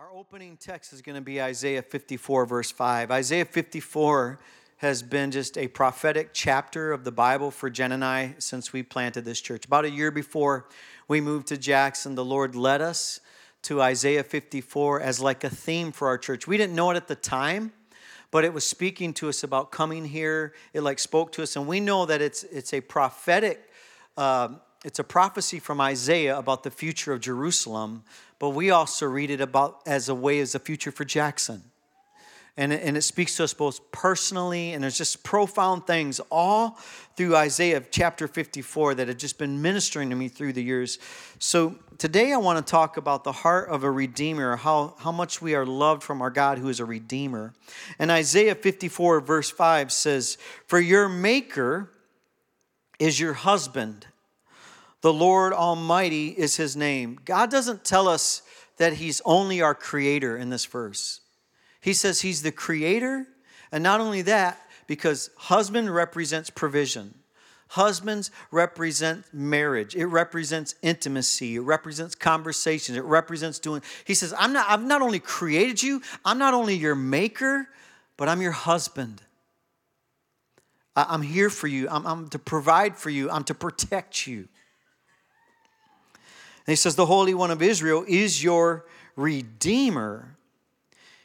Our opening text is going to be Isaiah 54, verse 5. Isaiah 54 has been just a prophetic chapter of the Bible for Jen and I since we planted this church. About a year before we moved to Jackson, the Lord led us to Isaiah 54 as like a theme for our church. We didn't know it at the time, but it was speaking to us about coming here. It like spoke to us, and we know that it's it's a prophetic. Uh, it's a prophecy from Isaiah about the future of Jerusalem, but we also read it about as a way as a future for Jackson. And it, and it speaks to us both personally, and there's just profound things all through Isaiah chapter 54 that have just been ministering to me through the years. So today I want to talk about the heart of a redeemer, how, how much we are loved from our God who is a redeemer. And Isaiah 54, verse 5 says, For your maker is your husband the Lord Almighty is his name. God doesn't tell us that he's only our creator in this verse. He says he's the creator, and not only that, because husband represents provision. Husbands represent marriage. It represents intimacy. It represents conversations. It represents doing. He says, I'm not, I've not only created you, I'm not only your maker, but I'm your husband. I'm here for you. I'm, I'm to provide for you. I'm to protect you. And he says, The Holy One of Israel is your Redeemer.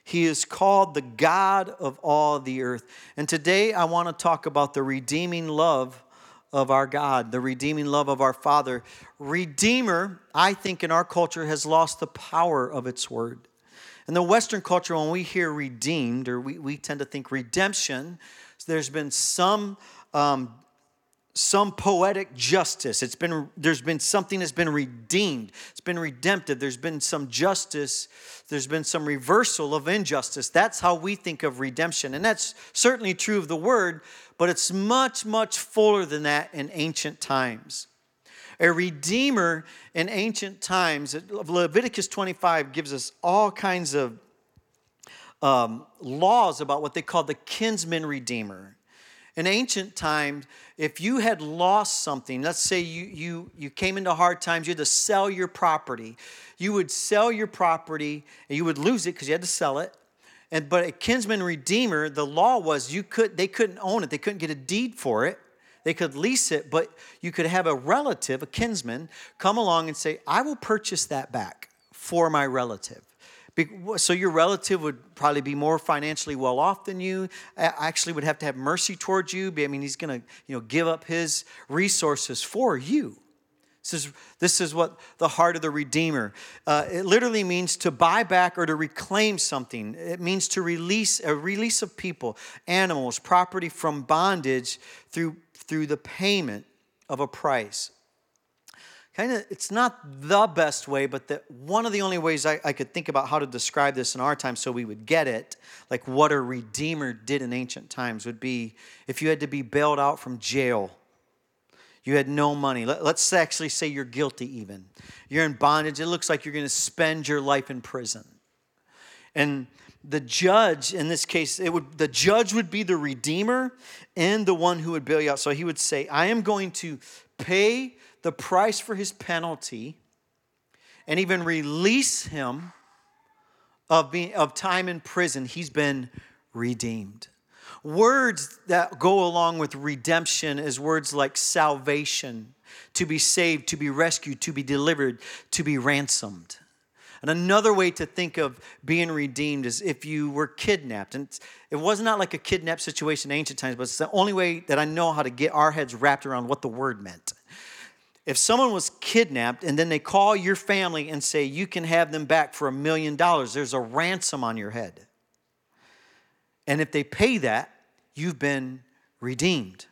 He is called the God of all the earth. And today I want to talk about the redeeming love of our God, the redeeming love of our Father. Redeemer, I think in our culture, has lost the power of its word. In the Western culture, when we hear redeemed, or we, we tend to think redemption, there's been some um, some poetic justice. It's been there's been something that's been redeemed. It's been redemptive. There's been some justice. There's been some reversal of injustice. That's how we think of redemption. And that's certainly true of the word, but it's much much fuller than that in ancient times. A redeemer in ancient times, Leviticus 25 gives us all kinds of um, laws about what they call the kinsman redeemer. In ancient times, if you had lost something, let's say you, you, you came into hard times, you had to sell your property. You would sell your property and you would lose it because you had to sell it. And, but a kinsman redeemer, the law was you could, they couldn't own it, they couldn't get a deed for it. They could lease it, but you could have a relative, a kinsman, come along and say, I will purchase that back for my relative. So your relative would probably be more financially well off than you. Actually, would have to have mercy towards you. I mean, he's going to you know give up his resources for you. This is, this is what the heart of the Redeemer. Uh, it literally means to buy back or to reclaim something. It means to release a release of people, animals, property from bondage through through the payment of a price kind of it's not the best way but the, one of the only ways I, I, could think about how to describe this in our time so we would get it like what a redeemer did in ancient times would be if you had to be bailed out from jail. You had no money. Let, let's actually say you're guilty even. You're in bondage. It looks like you're going to spend your life in prison. And the judge in this case it would the judge would be the redeemer and the one who would bail you out. So he would say i am going to pay the price for his penalty and even release him of, being, of time in prison, he's been redeemed. Words that go along with redemption is words like salvation, to be saved, to be rescued, to be delivered, to be ransomed. And another way to think of being redeemed is if you were kidnapped. And it was not like a kidnapped situation in ancient times, but it's the only way that I know how to get our heads wrapped around what the word meant. If someone was kidnapped and then they call your family and say, you can have them back for a million dollars, there's a ransom on your head. And if they pay that, you've been redeemed.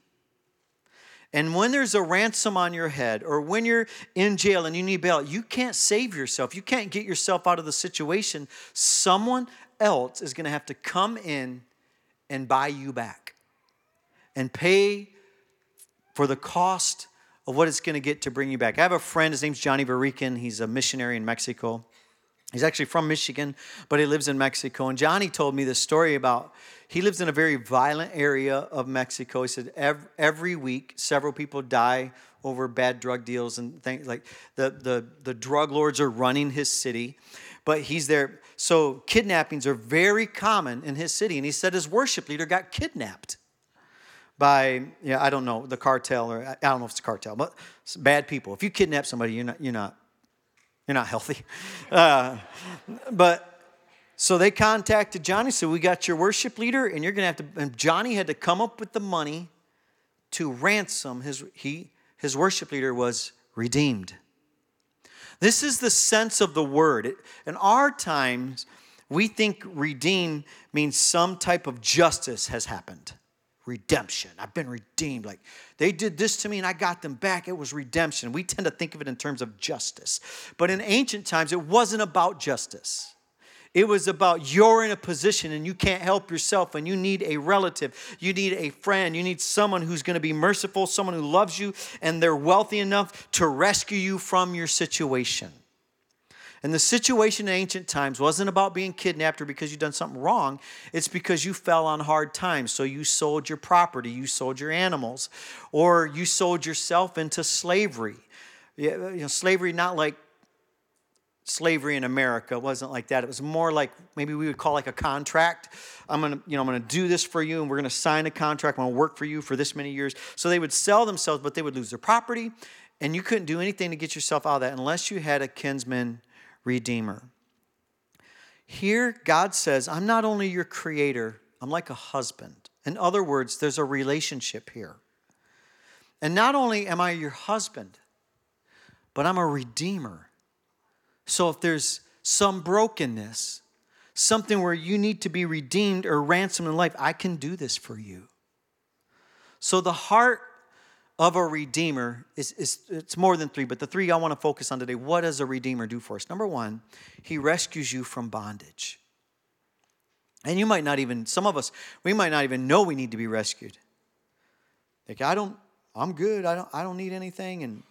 And when there's a ransom on your head, or when you're in jail and you need bail, you can't save yourself. You can't get yourself out of the situation. Someone else is going to have to come in and buy you back and pay for the cost of what it's going to get to bring you back. I have a friend, his name's Johnny Varican. He's a missionary in Mexico. He's actually from Michigan, but he lives in Mexico. And Johnny told me this story about he lives in a very violent area of Mexico. He said every, every week several people die over bad drug deals and things like the, the, the drug lords are running his city. but he's there. So kidnappings are very common in his city. And he said his worship leader got kidnapped by, yeah, I don't know, the cartel, or I don't know if it's a cartel, but bad people. If you kidnap somebody, you're not, you're not, you're not healthy. Uh, but so they contacted Johnny, said, We got your worship leader, and you're going to have to. And Johnny had to come up with the money to ransom his, he, his worship leader was redeemed. This is the sense of the word. In our times, we think redeem means some type of justice has happened. Redemption. I've been redeemed. Like they did this to me and I got them back. It was redemption. We tend to think of it in terms of justice. But in ancient times, it wasn't about justice. It was about you're in a position and you can't help yourself and you need a relative, you need a friend, you need someone who's going to be merciful, someone who loves you, and they're wealthy enough to rescue you from your situation. And the situation in ancient times wasn't about being kidnapped or because you've done something wrong. It's because you fell on hard times. So you sold your property, you sold your animals, or you sold yourself into slavery. You know, slavery not like slavery in America It wasn't like that. It was more like maybe we would call like a contract. I'm gonna, you know, I'm gonna do this for you, and we're gonna sign a contract. I'm gonna work for you for this many years. So they would sell themselves, but they would lose their property, and you couldn't do anything to get yourself out of that unless you had a kinsman redeemer. Here, God says, I'm not only your creator, I'm like a husband. In other words, there's a relationship here. And not only am I your husband, but I'm a redeemer. So if there's some brokenness, something where you need to be redeemed or ransomed in life, I can do this for you. So the heart of a redeemer is, is it's more than three, but the three I want to focus on today. What does a redeemer do for us? Number one, he rescues you from bondage. And you might not even, some of us, we might not even know we need to be rescued. Like, I don't, I'm good. I don't, I don't need anything. And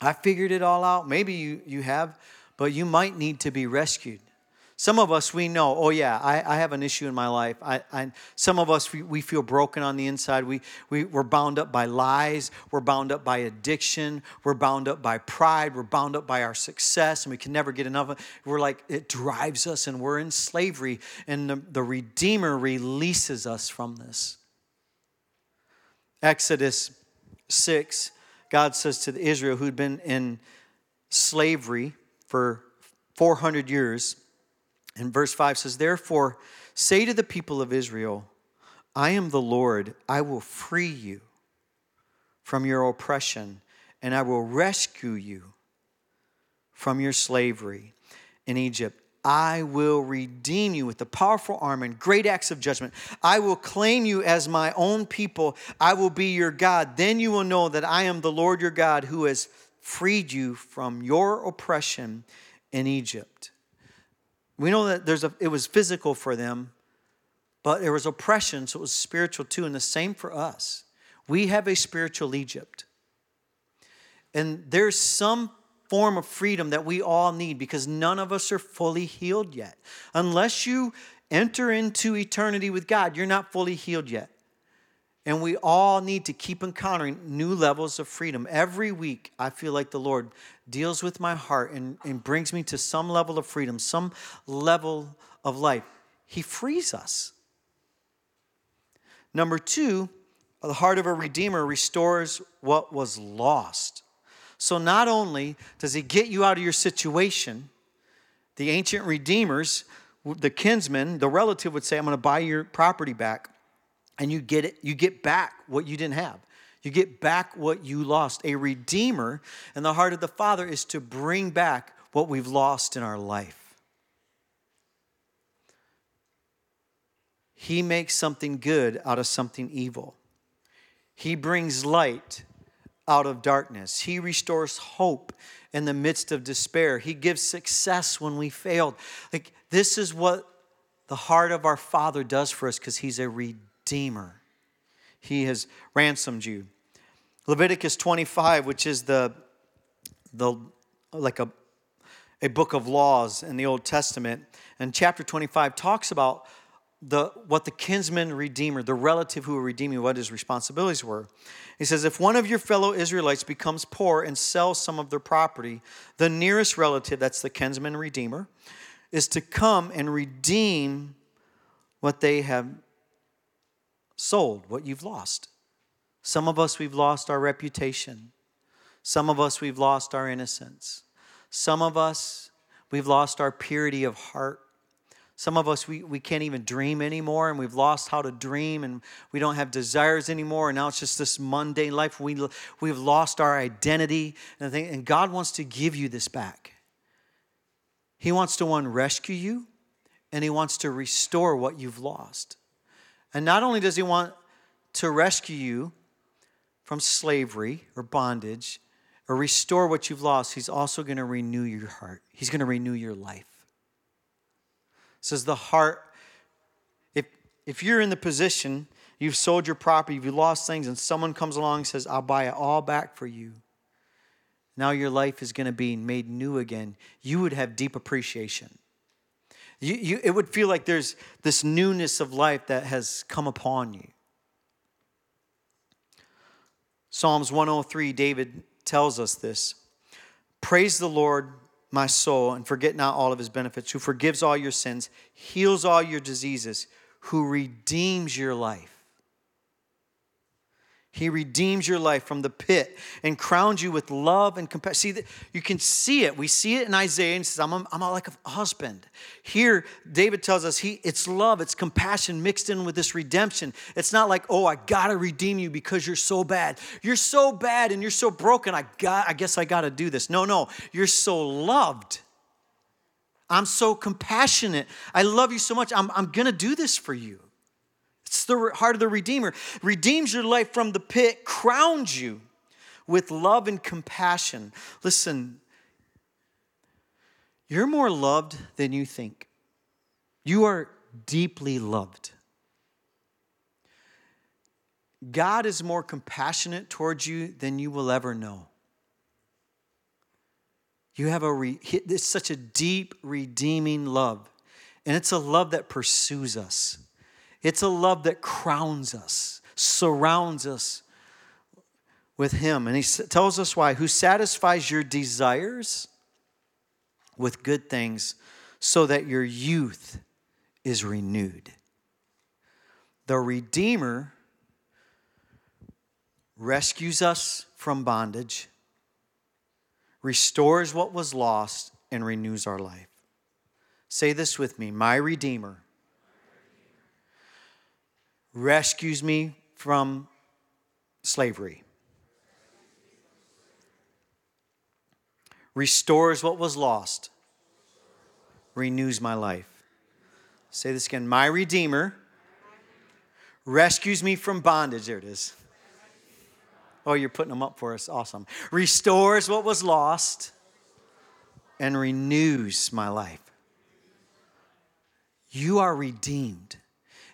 I figured it all out. Maybe you, you have but you might need to be rescued. Some of us, we know, oh, yeah, I, I have an issue in my life. I, I, some of us, we, we feel broken on the inside. We, we, we're bound up by lies. We're bound up by addiction. We're bound up by pride. We're bound up by our success, and we can never get enough. We're like, it drives us, and we're in slavery. And the, the Redeemer releases us from this. Exodus 6, God says to the Israel who'd been in slavery, for 400 years. And verse 5 says, Therefore, say to the people of Israel, I am the Lord, I will free you from your oppression, and I will rescue you from your slavery in Egypt. I will redeem you with a powerful arm and great acts of judgment. I will claim you as my own people. I will be your God. Then you will know that I am the Lord your God who has freed you from your oppression in Egypt. We know that there's a, it was physical for them, but there was oppression, so it was spiritual too, and the same for us. We have a spiritual Egypt. And there's some form of freedom that we all need because none of us are fully healed yet. Unless you enter into eternity with God, you're not fully healed yet. And we all need to keep encountering new levels of freedom. Every week, I feel like the Lord deals with my heart and, and brings me to some level of freedom, some level of life. He frees us. Number two, the heart of a redeemer restores what was lost. So not only does he get you out of your situation, the ancient redeemers, the kinsman, the relative would say, I'm going to buy your property back and you get it you get back what you didn't have. You get back what you lost. A redeemer and the heart of the father is to bring back what we've lost in our life. He makes something good out of something evil. He brings light out of darkness. He restores hope in the midst of despair. He gives success when we failed. Like this is what the heart of our father does for us because he's a redeemer Redeemer. He has ransomed you. Leviticus 25, which is the, the like a, a book of laws in the Old Testament, and chapter 25 talks about the, what the kinsman redeemer, the relative who will redeem you, what his responsibilities were. He says, If one of your fellow Israelites becomes poor and sells some of their property, the nearest relative, that's the kinsman redeemer, is to come and redeem what they have sold, what you've lost. Some of us, we've lost our reputation. Some of us, we've lost our innocence. Some of us, we've lost our purity of heart. Some of us, we, we can't even dream anymore, and we've lost how to dream, and we don't have desires anymore, and now it's just this mundane life. We, we've lost our identity, and, and God wants to give you this back. He wants to, one, rescue you, and He wants to restore what you've lost. And not only does He want to rescue you from slavery or bondage or restore what you've lost, He's also going to renew your heart, He's going to renew your life. Says the heart if if you're in the position you've sold your property you've lost things and someone comes along and says i'll buy it all back for you now your life is going to be made new again. You would have deep appreciation you, you, it would feel like there's this newness of life that has come upon you psalms 103 david tells us this praise the lord my soul, and forget not all of his benefits, who forgives all your sins, heals all your diseases, who redeems your life. He redeems your life from the pit and crowns you with love and compassion. See, that you can see it. We see it in Isaiah and says, I'm, a, I'm a, like a husband. Here, David tells us he, it's love, it's compassion mixed in with this redemption. It's not like, oh, I gotta redeem you because you're so bad. You're so bad and you're so broken. I got, I guess I gotta do this. No, no, you're so loved. I'm so compassionate. I love you so much. I'm, I'm gonna do this for you. It's the heart of the Redeemer. Redeems your life from the pit, crowns you with love and compassion. Listen, you're more loved than you think. You are deeply loved. God is more compassionate towards you than you will ever know. You have a re, it's such a deep, redeeming love, and it's a love that pursues us. It's a love that crowns us, surrounds us with Him. And He tells us why who satisfies your desires with good things so that your youth is renewed. The Redeemer rescues us from bondage, restores what was lost, and renews our life. Say this with me My Redeemer rescues me from slavery, restores what was lost, renews my life. Say this again My Redeemer rescues me from bondage. There it is. Oh, you're putting them up for us. Awesome. Restores what was lost and renews my life. You are redeemed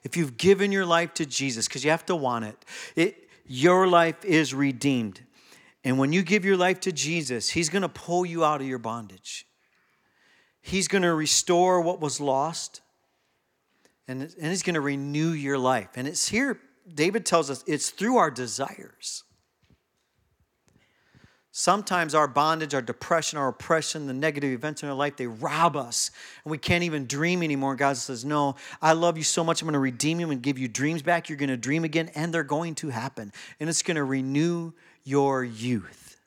if you've given your life to Jesus, because you have to want it, it, your life is redeemed. And when you give your life to Jesus, He's going to pull you out of your bondage. He's going to restore what was lost, and, and He's going to renew your life. And it's here, David tells us, it's through our desires. Sometimes our bondage, our depression, our oppression, the negative events in our life, they rob us and we can't even dream anymore. God says, No, I love you so much. I'm going to redeem you and give you dreams back. You're going to dream again and they're going to happen. And it's going to renew your youth.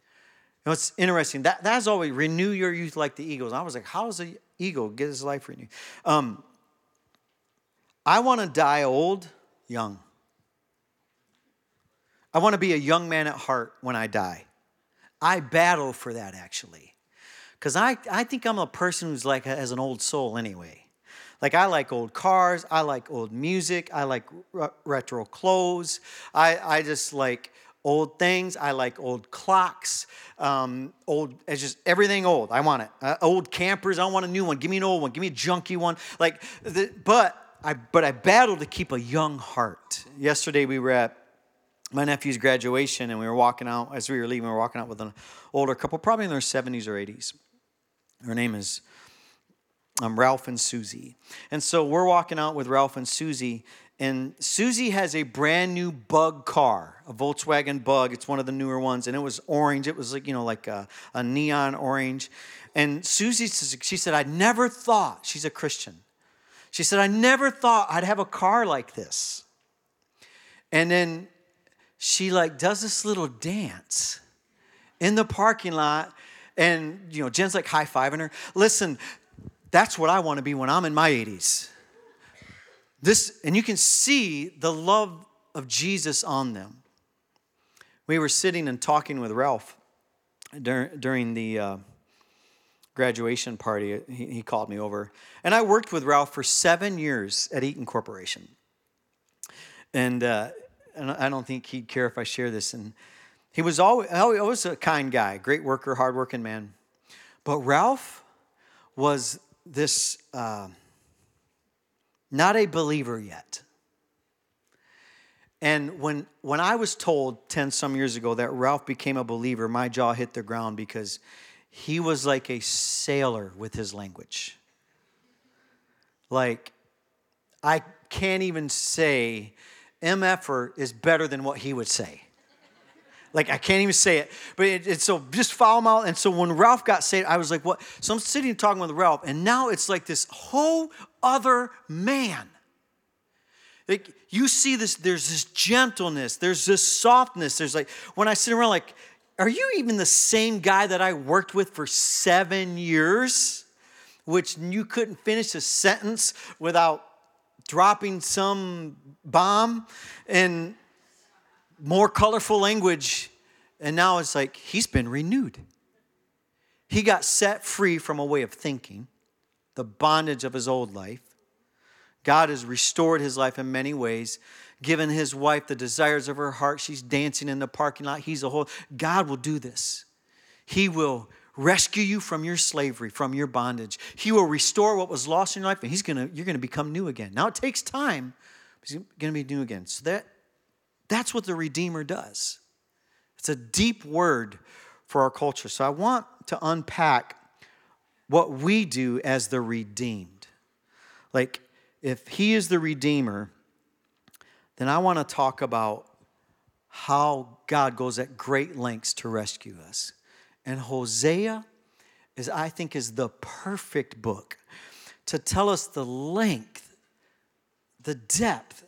You know, it's interesting. That, that's always renew your youth like the eagles. I was like, How does an eagle get his life renewed? Um, I want to die old, young. I want to be a young man at heart when I die. I battle for that actually. Because I, I think I'm a person who's like has an old soul anyway. Like I like old cars, I like old music, I like retro clothes, I, I just like old things. I like old clocks, um, old, it's just everything old. I want it. Uh, old campers, I want a new one. Give me an old one. Give me a junky one. Like, the, but I, but I battle to keep a young heart. Yesterday we were at my nephew's graduation, and we were walking out as we were leaving. We were walking out with an older couple, probably in their 70s or 80s. Her name is um, Ralph and Susie. And so we're walking out with Ralph and Susie, and Susie has a brand new bug car, a Volkswagen bug. It's one of the newer ones, and it was orange. It was like, you know, like a, a neon orange. And Susie, she said, I never thought, she's a Christian. She said, I never thought I'd have a car like this. And then she like does this little dance in the parking lot. And, you know, Jen's like high fiving her. Listen, that's what I want to be when I'm in my 80s. This, and you can see the love of Jesus on them. We were sitting and talking with Ralph during, during the uh, graduation party. He, he called me over. And I worked with Ralph for seven years at Eaton Corporation. And, uh, and I don't think he'd care if I share this. And he was always, always a kind guy, great worker, hardworking man. But Ralph was this uh, not a believer yet. And when, when I was told 10 some years ago that Ralph became a believer, my jaw hit the ground because he was like a sailor with his language. Like, I can't even say MFer is better than what he would say. Like I can't even say it. But it, it's so just follow him out. And so when Ralph got saved, I was like, what? So I'm sitting talking with Ralph, and now it's like this whole other man. Like you see this, there's this gentleness, there's this softness. There's like when I sit around, like, are you even the same guy that I worked with for seven years? Which you couldn't finish a sentence without dropping some bomb. And more colorful language. And now it's like he's been renewed. He got set free from a way of thinking, the bondage of his old life. God has restored his life in many ways, given his wife the desires of her heart. She's dancing in the parking lot. He's a whole. God will do this. He will rescue you from your slavery, from your bondage. He will restore what was lost in your life, and he's gonna, you're going to become new again. Now it takes time, but he's going to be new again. So that that's what the Redeemer does. It's a deep word for our culture. So I want to unpack what we do as the redeemed. Like, if He is the Redeemer, then I want to talk about how God goes at great lengths to rescue us. And Hosea is, I think, is the perfect book to tell us the length, the depth,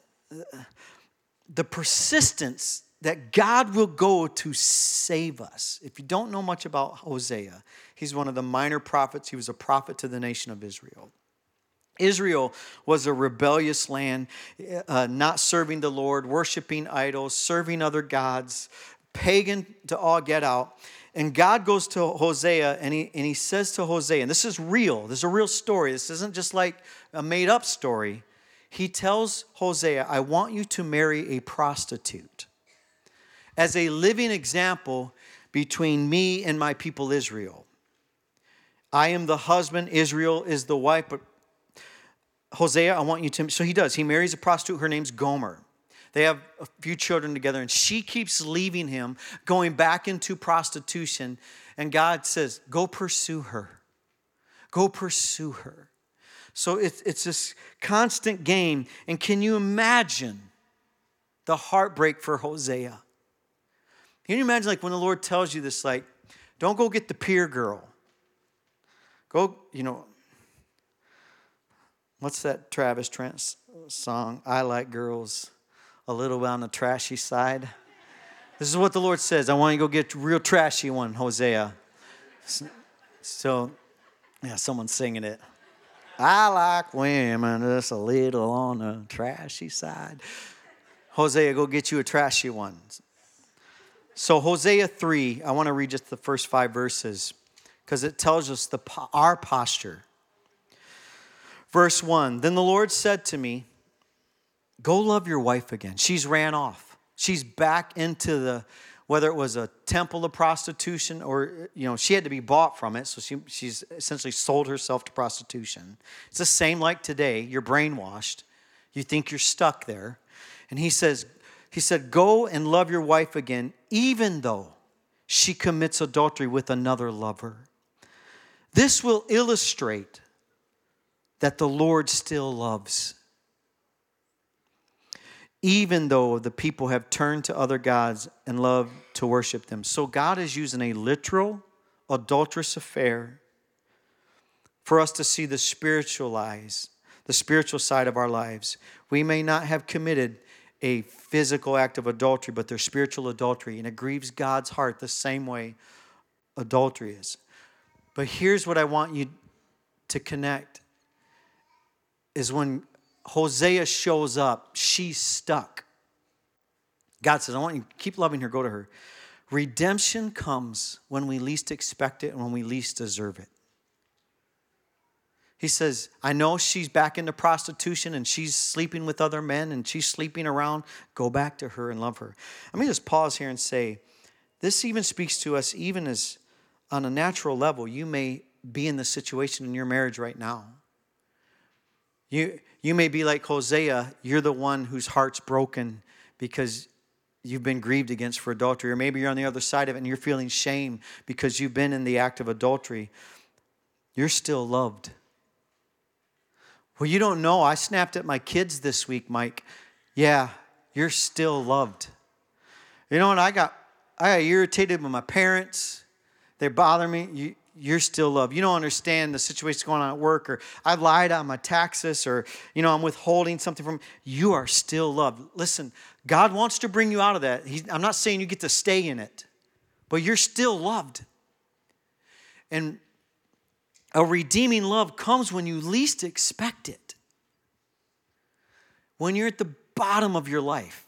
the persistence that God will go to save us. If you don't know much about Hosea, he's one of the minor prophets. He was a prophet to the nation of Israel. Israel was a rebellious land, uh, not serving the Lord, worshiping idols, serving other gods, pagan to all get out. And God goes to Hosea and he, and he says to Hosea, and this is real, this is a real story. This isn't just like a made up story he tells Hosea, I want you to marry a prostitute as a living example between me and my people Israel. I am the husband, Israel is the wife, but Hosea, I want you to. So he does. He marries a prostitute. Her name's Gomer. They have a few children together, and she keeps leaving him, going back into prostitution. And God says, Go pursue her. Go pursue her. So it's, it's this constant game. And can you imagine the heartbreak for Hosea? Can you imagine, like, when the Lord tells you this, like, don't go get the pier girl. Go, you know, what's that Travis Trent song? I like girls a little bit on the trashy side. This is what the Lord says. I want you to go get real trashy one, Hosea. So, yeah, someone's singing it. I like women just a little on the trashy side. Hosea, go get you a trashy one. So, Hosea 3, I want to read just the first five verses because it tells us the, our posture. Verse 1 Then the Lord said to me, Go love your wife again. She's ran off. She's back into the whether it was a temple of prostitution or you know she had to be bought from it so she, she's essentially sold herself to prostitution it's the same like today you're brainwashed you think you're stuck there and he says he said go and love your wife again even though she commits adultery with another lover this will illustrate that the Lord still loves. Even though the people have turned to other gods and love to worship them. So God is using a literal, adulterous affair for us to see the spiritual eyes, the spiritual side of our lives. We may not have committed a physical act of adultery, but there's spiritual adultery, and it grieves God's heart the same way adultery is. But here's what I want you to connect is when Hosea shows up, she's stuck. God says, I want you to keep loving her, go to her. Redemption comes when we least expect it and when we least deserve it. He says, I know she's back into prostitution and she's sleeping with other men and she's sleeping around. Go back to her and love her. Let me just pause here and say, this even speaks to us, even as on a natural level, you may be in the situation in your marriage right now. You, you may be like Hosea, you're the one whose heart's broken because you've been grieved against for adultery. Or maybe you're on the other side of it and you're feeling shame because you've been in the act of adultery. You're still loved. Well, you don't know. I snapped at my kids this week, Mike. Yeah, you're still loved. You know what? I got I got irritated with my parents. They bother me. You, you're still loved. You don't understand the situation going on at work, or I lied on my taxes, or you know I'm withholding something from. You are still loved. Listen, God wants to bring you out of that. He, I'm not saying you get to stay in it, but you're still loved. And a redeeming love comes when you least expect it. When you're at the bottom of your life,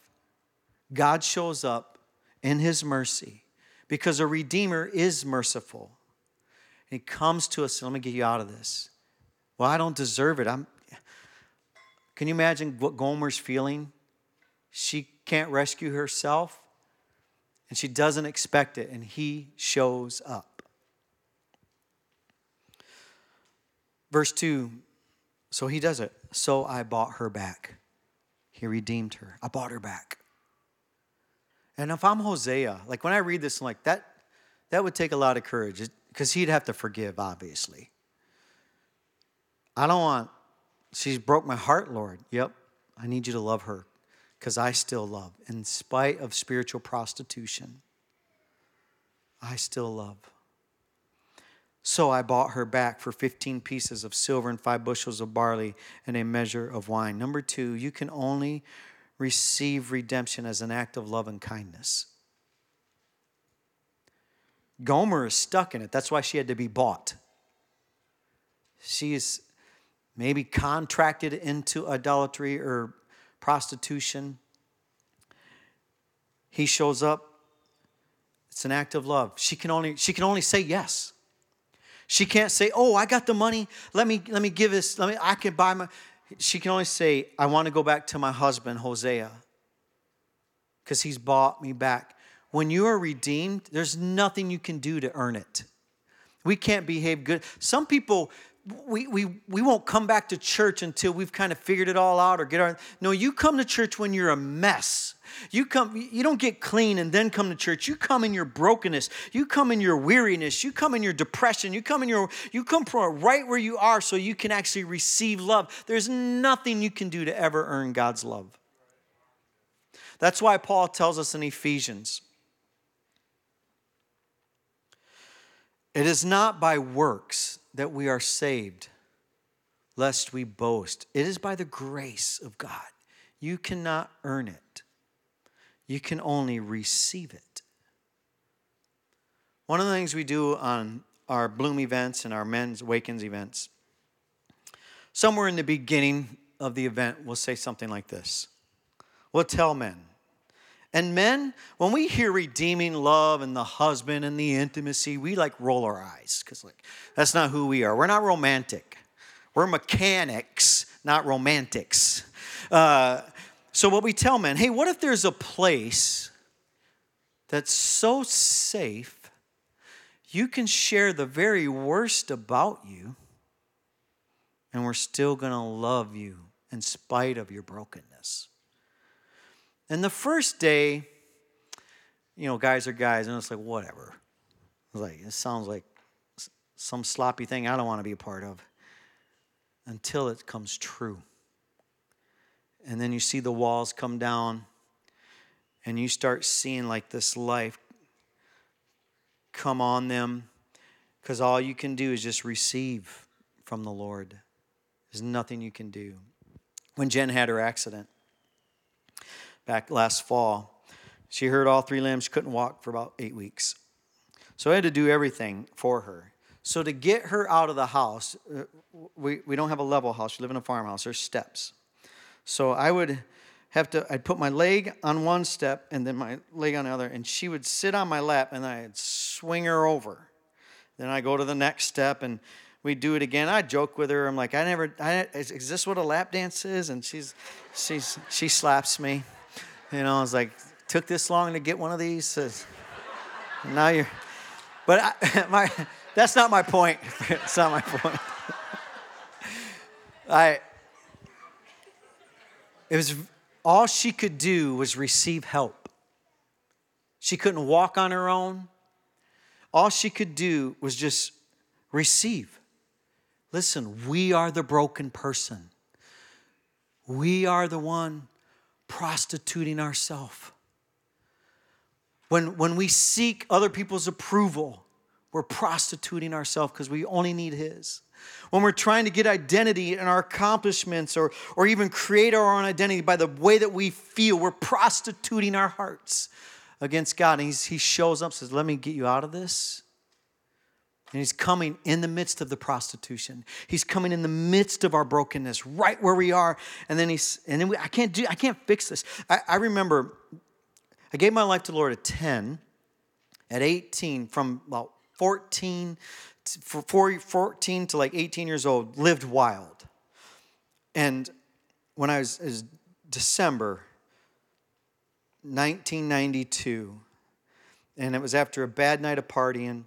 God shows up in His mercy because a Redeemer is merciful. And He comes to us, and let me get you out of this. Well, I don't deserve it. I'm, can you imagine what Gomer's feeling? She can't rescue herself, and she doesn't expect it, and He shows up. Verse 2 So he does it. So I bought her back. He redeemed her. I bought her back. And if I'm Hosea, like when I read this, I'm like, that, that would take a lot of courage because he'd have to forgive, obviously. I don't want, she's broke my heart, Lord. Yep, I need you to love her because I still love. In spite of spiritual prostitution, I still love. So I bought her back for 15 pieces of silver and five bushels of barley and a measure of wine. Number two, you can only receive redemption as an act of love and kindness. Gomer is stuck in it. That's why she had to be bought. She is maybe contracted into idolatry or prostitution. He shows up. It's an act of love. She can only, she can only say yes. She can't say, "Oh, I got the money. Let me let me give this. Let me I can buy my." She can only say, "I want to go back to my husband, Hosea." Cuz he's bought me back. When you are redeemed, there's nothing you can do to earn it. We can't behave good. Some people we, we, we won't come back to church until we've kind of figured it all out or get our no you come to church when you're a mess. You come you don't get clean and then come to church. You come in your brokenness. You come in your weariness. You come in your depression. You come in your you come from right where you are so you can actually receive love. There's nothing you can do to ever earn god's love. That's why paul tells us in ephesians it is not by works that we are saved, lest we boast. It is by the grace of God. You cannot earn it, you can only receive it. One of the things we do on our Bloom events and our Men's Awakens events, somewhere in the beginning of the event, we'll say something like this. We'll tell men, and men, when we hear redeeming love and the husband and the intimacy, we like roll our eyes because like that's not who we are. We're not romantic. We're mechanics, not romantics. Uh, so what we tell men, hey, what if there's a place that's so safe you can share the very worst about you and we're still to love you in spite of your brokenness? And the first day, you know, guys are guys, and it's like, whatever. It's like, it sounds like some sloppy thing I don't want to be a part of. until it comes true. And then you see the walls come down, and you start seeing like this life come on them because all you can do is just receive from the Lord. There's nothing you can do. When Jen had her accident back last fall, she hurt all three limbs, couldn't walk for about eight weeks. So I had to do everything for her. So to get her out of the house, uh, we, we don't have a level house, we live in a farmhouse, there's steps. So I would have to, I'd put my leg on one step and then my leg on the other, and she would sit on my lap and I'd swing her over. Then I go to the next step and we do it again. I joke with her. I'm like, I never, I, is, is this what a lap dance is? And she's, she's, she slaps me. You know, I was like, took this long to get one of these. Says, now you're, but I, my, that's not my point. It's not my point. I, it was all she could do was receive help. She couldn't walk on her own. All she could do was just receive. Listen, we are the broken person. We are the one prostituting ourselves. When, when we seek other people's approval, we're prostituting ourselves because we only need His when we're trying to get identity in our accomplishments or, or even create our own identity by the way that we feel, we're prostituting our hearts against God. And he shows up says, Let me get you out of this. And he's coming in the midst of the prostitution. He's coming in the midst of our brokenness, right where we are. And then he's, and then we, I can't do, I can't fix this. I, I remember I gave my life to the Lord at 10, at 18, from about 14 for 14 to like 18 years old, lived wild. And when I was, was December 1992, and it was after a bad night of partying,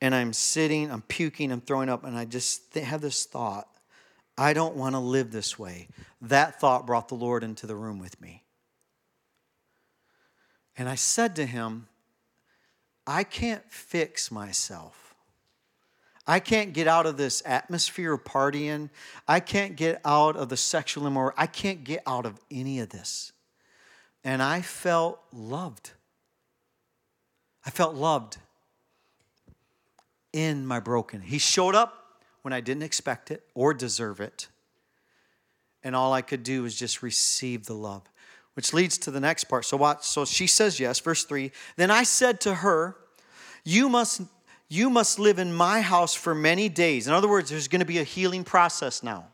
and I'm sitting, I'm puking, I'm throwing up, and I just have this thought I don't want to live this way. That thought brought the Lord into the room with me. And I said to him, I can't fix myself. I can't get out of this atmosphere of partying. I can't get out of the sexual immorality. I can't get out of any of this. And I felt loved. I felt loved in my broken. He showed up when I didn't expect it or deserve it. And all I could do was just receive the love, which leads to the next part. So what so she says yes, verse 3. Then I said to her, "You must you must live in my house for many days. In other words, there's going to be a healing process now.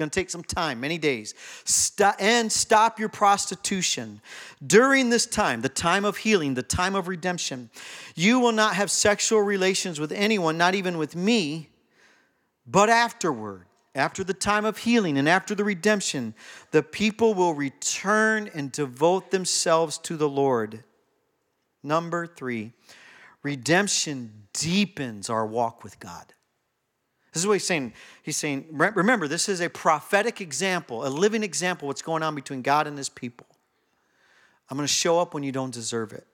Going to take some time, many days. Stop, and stop your prostitution. During this time, the time of healing, the time of redemption, you will not have sexual relations with anyone, not even with me, but afterward. After the time of healing and after the redemption, the people will return and devote themselves to the Lord. Number three, Redemption deepens our walk with God. This is what he's saying. He's saying, remember, this is a prophetic example, a living example what's going on between God and his people. I'm going to show up when you don't deserve it.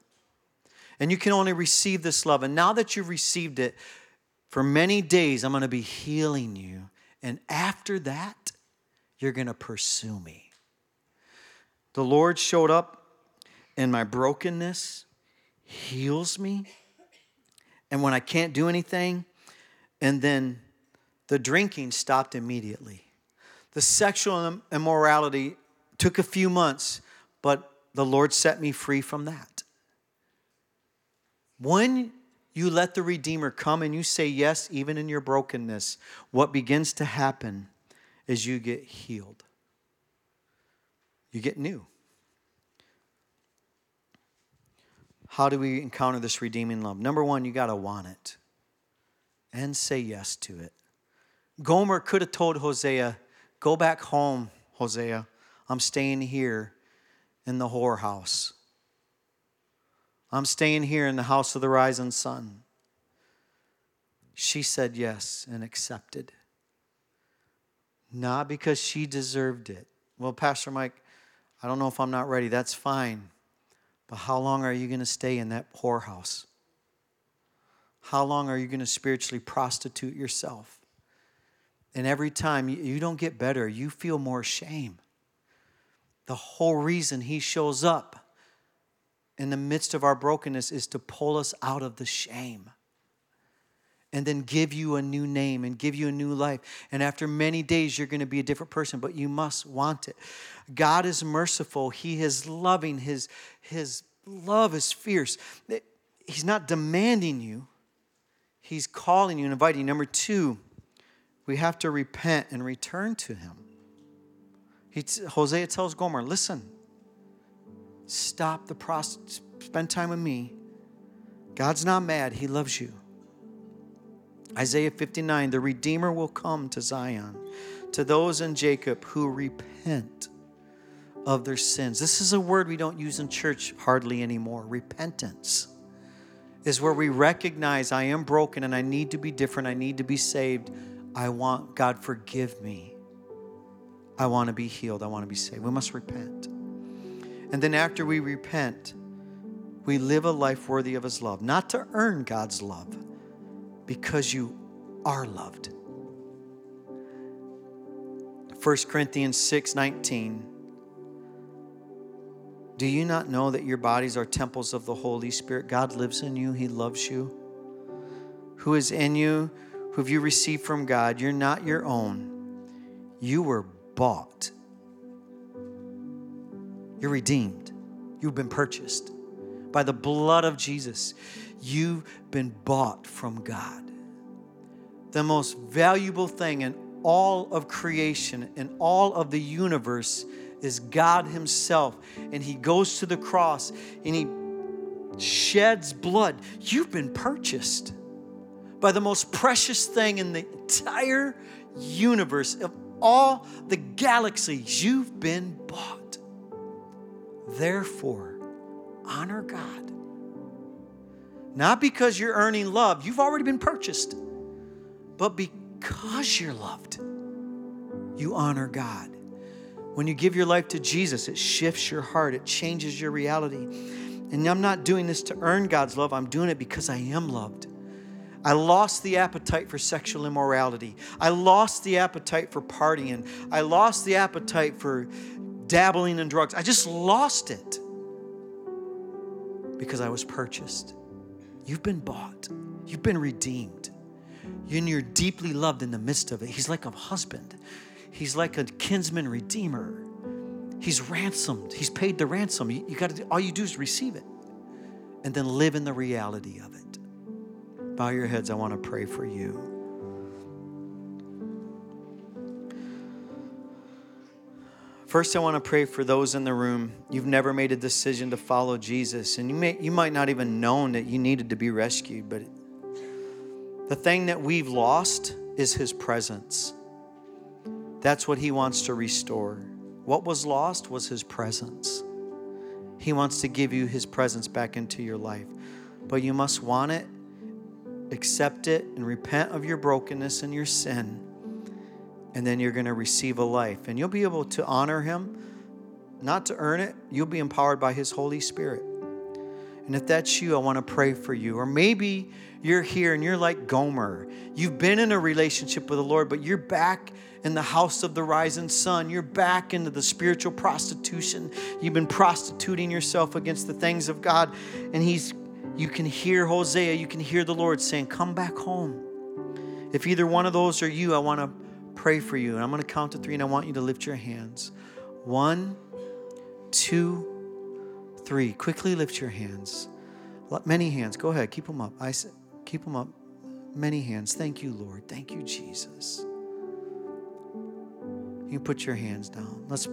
And you can only receive this love. And now that you've received it, for many days, I'm going to be healing you. And after that, you're going to pursue me. The Lord showed up in my brokenness, heals me and when I can't do anything, and then the drinking stopped immediately. The sexual immorality took a few months, but the Lord set me free from that. When you let the Redeemer come and you say yes, even in your brokenness, what begins to happen is you get healed. You get new. How do we encounter this redeeming love? Number one, you got to want it and say yes to it. Gomer could have told Hosea, Go back home, Hosea. I'm staying here in the whorehouse. I'm staying here in the house of the rising sun. She said yes and accepted. Not because she deserved it. Well, Pastor Mike, I don't know if I'm not ready. That's fine. But how long are you going to stay in that whorehouse? How long are you going to spiritually prostitute yourself? And every time you don't get better, you feel more shame. The whole reason He shows up in the midst of our brokenness is to pull us out of the shame and then give you a new name and give you a new life. And after many days, you're going to be a different person, but you must want it. God is merciful, He is loving, His, his love is fierce. He's not demanding you, He's calling you and inviting you. Number two, we have to repent and return to Him. He, Hosea tells Gomer, listen, stop the process, spend time with me. God's not mad, He loves you. Isaiah 59 the Redeemer will come to Zion, to those in Jacob who repent of their sins. This is a word we don't use in church hardly anymore. Repentance is where we recognize I am broken and I need to be different. I need to be saved. I want God forgive me. I want to be healed. I want to be saved. We must repent. And then after we repent, we live a life worthy of his love, not to earn God's love because you are loved. 1 Corinthians 6 19. Do you not know that your bodies are temples of the Holy Spirit? God lives in you, He loves you. Who is in you, who you received from God? You're not your own. You were bought. You're redeemed. You've been purchased by the blood of Jesus. You've been bought from God. The most valuable thing in all of creation, in all of the universe, is God Himself. And He goes to the cross and He sheds blood. You've been purchased by the most precious thing in the entire universe of all the galaxies. You've been bought. Therefore, honor God. Not because you're earning love, you've already been purchased, but because you're loved, you honor God. When you give your life to Jesus, it shifts your heart, it changes your reality. And I'm not doing this to earn God's love, I'm doing it because I am loved. I lost the appetite for sexual immorality. I lost the appetite for partying. I lost the appetite for dabbling in drugs. I just lost it because I was purchased. You've been bought, you've been redeemed. And you're deeply loved in the midst of it. He's like a husband, he's like a kinsman redeemer. He's ransomed, he's paid the ransom. You, you got to all you do is receive it and then live in the reality of it. Bow your heads, I want to pray for you. First, I want to pray for those in the room. You've never made a decision to follow Jesus, and you, may, you might not even known that you needed to be rescued, but the thing that we've lost is His presence. That's what He wants to restore. What was lost was His presence. He wants to give you His presence back into your life, but you must want it, accept it, and repent of your brokenness and your sin and then you're going to receive a life. And you'll be able to honor Him, not to earn it, you'll be empowered by His Holy Spirit. And if that's you, I want to pray for you. Or maybe you're here and you're like Gomer. You've been in a relationship with the Lord, but you're back in the house of the rising sun. You're back into the spiritual prostitution. You've been prostituting yourself against the things of God. And He's you can hear Hosea, you can hear the Lord saying, Come back home. If either one of those are you, I want to pray for you. And I'm going to count to three, and I want you to lift your hands. One, two, three. Quickly lift your hands. Many hands. Go ahead. Keep them up. I said, keep them up. Many hands. Thank you, Lord. Thank you, Jesus. You put your hands down. Let's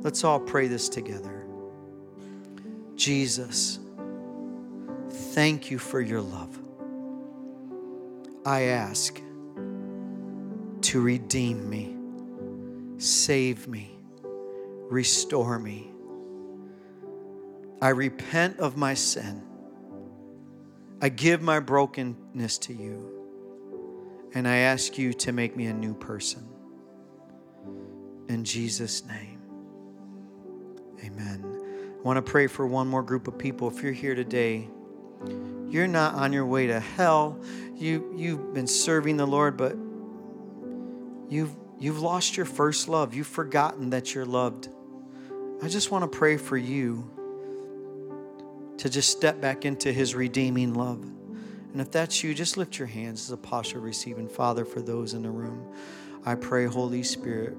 let's all pray this together. Jesus, thank you for your love. I ask to redeem me, save me, restore me. I repent of my sin. I give my brokenness to you. And I ask you to make me a new person. In Jesus' name, amen. I want to pray for one more group of people. If you're here today, you're not on your way to hell. You, you've been serving the Lord, but you've, you've lost your first love. You've forgotten that you're loved. I just want to pray for you to just step back into his redeeming love. And if that's you, just lift your hands as a posture receiving. Father, for those in the room, I pray, Holy Spirit,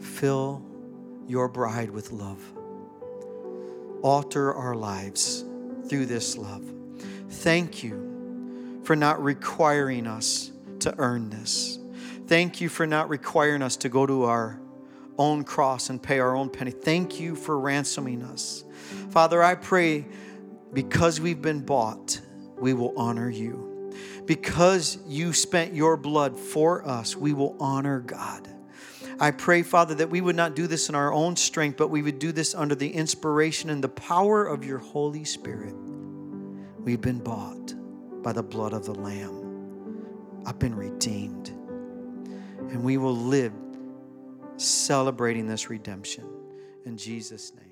fill your bride with love. Alter our lives through this love. Thank you for not requiring us to earn this. Thank you for not requiring us to go to our own cross and pay our own penny. Thank you for ransoming us. Father, I pray because we've been bought, we will honor you. Because you spent your blood for us, we will honor God. I pray, Father, that we would not do this in our own strength, but we would do this under the inspiration and the power of your Holy Spirit. We've been bought by the blood of the Lamb. I've been redeemed. And we will live celebrating this redemption. In Jesus' name.